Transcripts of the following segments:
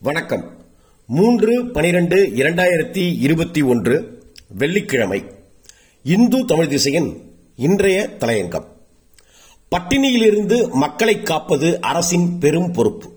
வணக்கம். மூன்று பனிரெண்டு இரண்டாயிரத்தி இருபத்தி ஒன்று வெள்ளிக்கிழமை. இந்து தமிழ் திசையின் இன்றைய தலையங்கம். பட்டினியிலிருந்து மக்களை காப்பது அரசின் பெரும் பொறுப்பு.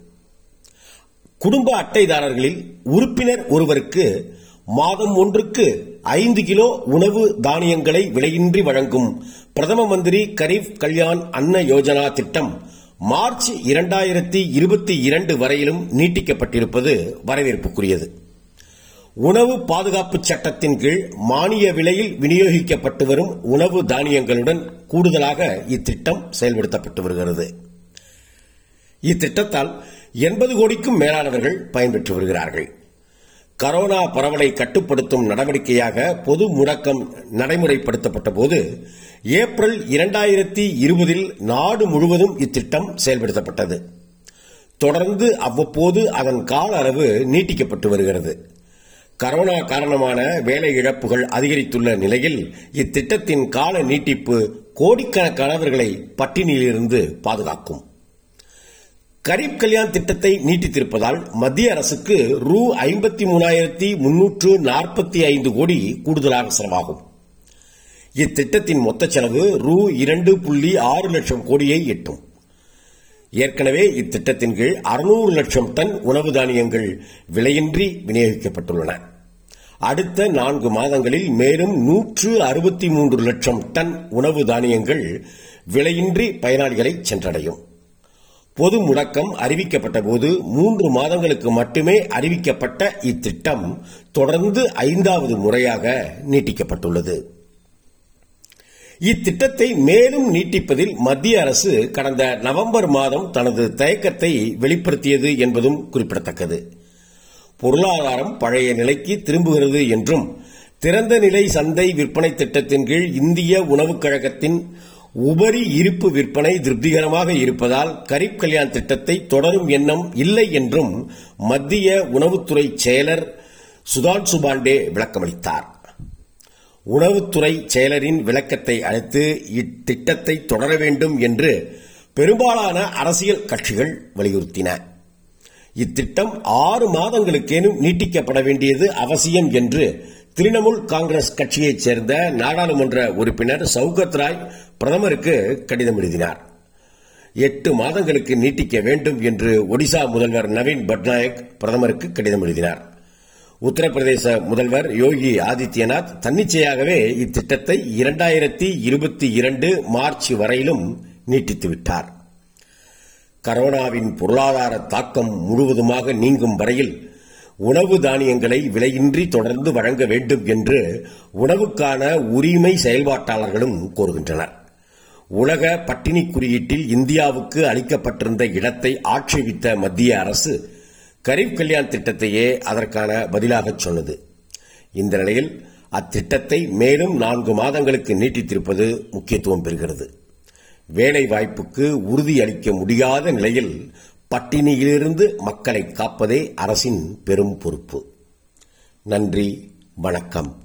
குடும்ப அட்டைதாரர்களில் உறுப்பினர் ஒருவருக்கு மாதம் ஒன்றுக்கு ஐந்து கிலோ உணவு தானியங்களை விலையின்றி வழங்கும் பிரதம மந்திரி கரீப் கல்யாண் அன்ன யோஜனா திட்டம் மார்ச் இரண்டாயிரத்தி இருபத்தி இரண்டு வரையிலும் நீட்டிக்கப்பட்டிருப்பது வரவேற்புக்குரியது. உணவு பாதுகாப்பு சட்டத்தின் கீழ் மானிய விலையில் விநியோகிக்கப்பட்டு வரும் உணவு தானியங்களுடன் கூடுதலாக இத்திட்டம் செயல்படுத்தப்பட்டு வருகிறது. இத்திட்டத்தால் எண்பது கோடிக்கும் மேலானவர்கள் பயன்பெற்று வருகிறார்கள். கரோனா பரவலை கட்டுப்படுத்தும் நடவடிக்கையாக பொது முடக்கம் நடைமுறைப்படுத்தப்பட்ட போது ஏப்ரல் இரண்டாயிரத்தி இருபதில் நாடு முழுவதும் இத்திட்டம் செயல்படுத்தப்பட்டது. தொடர்ந்து அவ்வப்போது அதன் கால அளவு நீட்டிக்கப்பட்டு வருகிறது. கரோனா காரணமான வேலை இழப்புகள் அதிகரித்துள்ள நிலையில் இத்திட்டத்தின் கால நீட்டிப்பு கோடிக்கணக்கானவர்களை பட்டினியிலிருந்து பாதுகாக்கும். கரீப் கல்யாண் திட்டத்தை நீட்டித்திருப்பதால் மத்திய அரசுக்கு ரூ ஐம்பத்தி மூணாயிரத்தி முன்னூற்று நாற்பத்தி ஐந்து கோடி கூடுதலாக செலவாகும். இத்திட்டத்தின் மொத்த செலவு ரூ இரண்டு புள்ளி ஆறு லட்சம் கோடியை எட்டும். ஏற்கனவே இத்திட்டத்தின் கீழ் அறுநூறு லட்சம் டன் உணவு தானியங்கள் விலையின்றி விநியோகிக்கப்பட்டுள்ளன. அடுத்த நான்கு மாதங்களில் மேலும் நூற்று அறுபத்தி மூன்று லட்சம் டன் உணவு தானியங்கள் விலையின்றி பயனாளிகளை சென்றடையும். பொது முடக்கம் அறிவிக்கப்பட்ட போது மூன்று மாதங்களுக்கு மட்டுமே அறிவிக்கப்பட்ட இத்திட்டம் தொடர்ந்து ஐந்தாவது முறையாக நீட்டிக்கப்பட்டுள்ளது. இத்திட்டத்தை மேலும் நீட்டிப்பதில் மத்திய அரசு கடந்த நவம்பர் மாதம் தனது தயக்கத்தை வெளிப்படுத்தியது என்பதும் குறிப்பிடத்தக்கது. பொருளாதாரம் பழைய நிலைக்கு திரும்புகிறது என்றும் திறந்த நிலை சந்தை விற்பனை திட்டத்தின் கீழ் இந்திய உணவுக் கழகத்தின் உபரி இருப்பு விற்பனை திருப்திகரமாக இருப்பதால் கரீப் கல்யாண் திட்டத்தை தொடரும் எண்ணம் இல்லை என்றும் மத்திய உணவுத்துறை செயலர் சுதான்சு பாண்டே விளக்கமளித்தார். உணவுத்துறை செயலரின் விளக்கத்தை அடுத்து இத்திட்டத்தை தொடர வேண்டும் என்று பெரும்பாலான அரசியல் கட்சிகள் வலியுறுத்தின. இத்திட்டம் ஆறு மாதங்களுக்கேனும் நீட்டிக்கப்பட வேண்டியது அவசியம் என்று திரிணாமுல் காங்கிரஸ் கட்சியைச் சேர்ந்த நாடாளுமன்ற உறுப்பினர் சவுகத் ராய் பிரதமருக்கு கடிதம் எழுதினார். எட்டு மாதங்களுக்கு நீட்டிக்க வேண்டும் என்று ஒடிசா முதல்வர் நவீன் பட்நாயக் பிரதமருக்கு கடிதம் எழுதினார். உத்தரப்பிரதேச முதல்வர் யோகி ஆதித்யநாத் தன்னிச்சையாகவே இத்திட்டத்தை இரண்டாயிரத்தி இருபத்தி இரண்டு மார்ச் வரையிலும் நீட்டித்துவிட்டார் கரோனாவின் பொருளாதார தாக்கம் முழுவதுமாக நீங்கும் வரையில் உணவு தானியங்களை விலையின்றி தொடர்ந்து வழங்க வேண்டும் என்று உணவுக்கான உரிமை செயல்பாட்டாளர்களும் கோருகின்றனர். உலக பட்டினி குறியீட்டில் இந்தியாவுக்கு அளிக்கப்பட்டிருந்த இடத்தை ஆட்சேபித்த மத்திய அரசு கரீப் கல்யாண் திட்டத்தையே அதற்கான பதிலாக சொன்னது. இந்த நிலையில் அத்திட்டத்தை மேலும் நான்கு மாதங்களுக்கு நீட்டித்திருப்பது முக்கியத்துவம் பெறுகிறது. வேலை வாய்ப்புக்கு உறுதியளிக்க முடியாத நிலையில் பட்டினியிலிருந்து மக்களை காப்பதே அரசின் பெரும் பொறுப்பு. நன்றி வணக்கம்.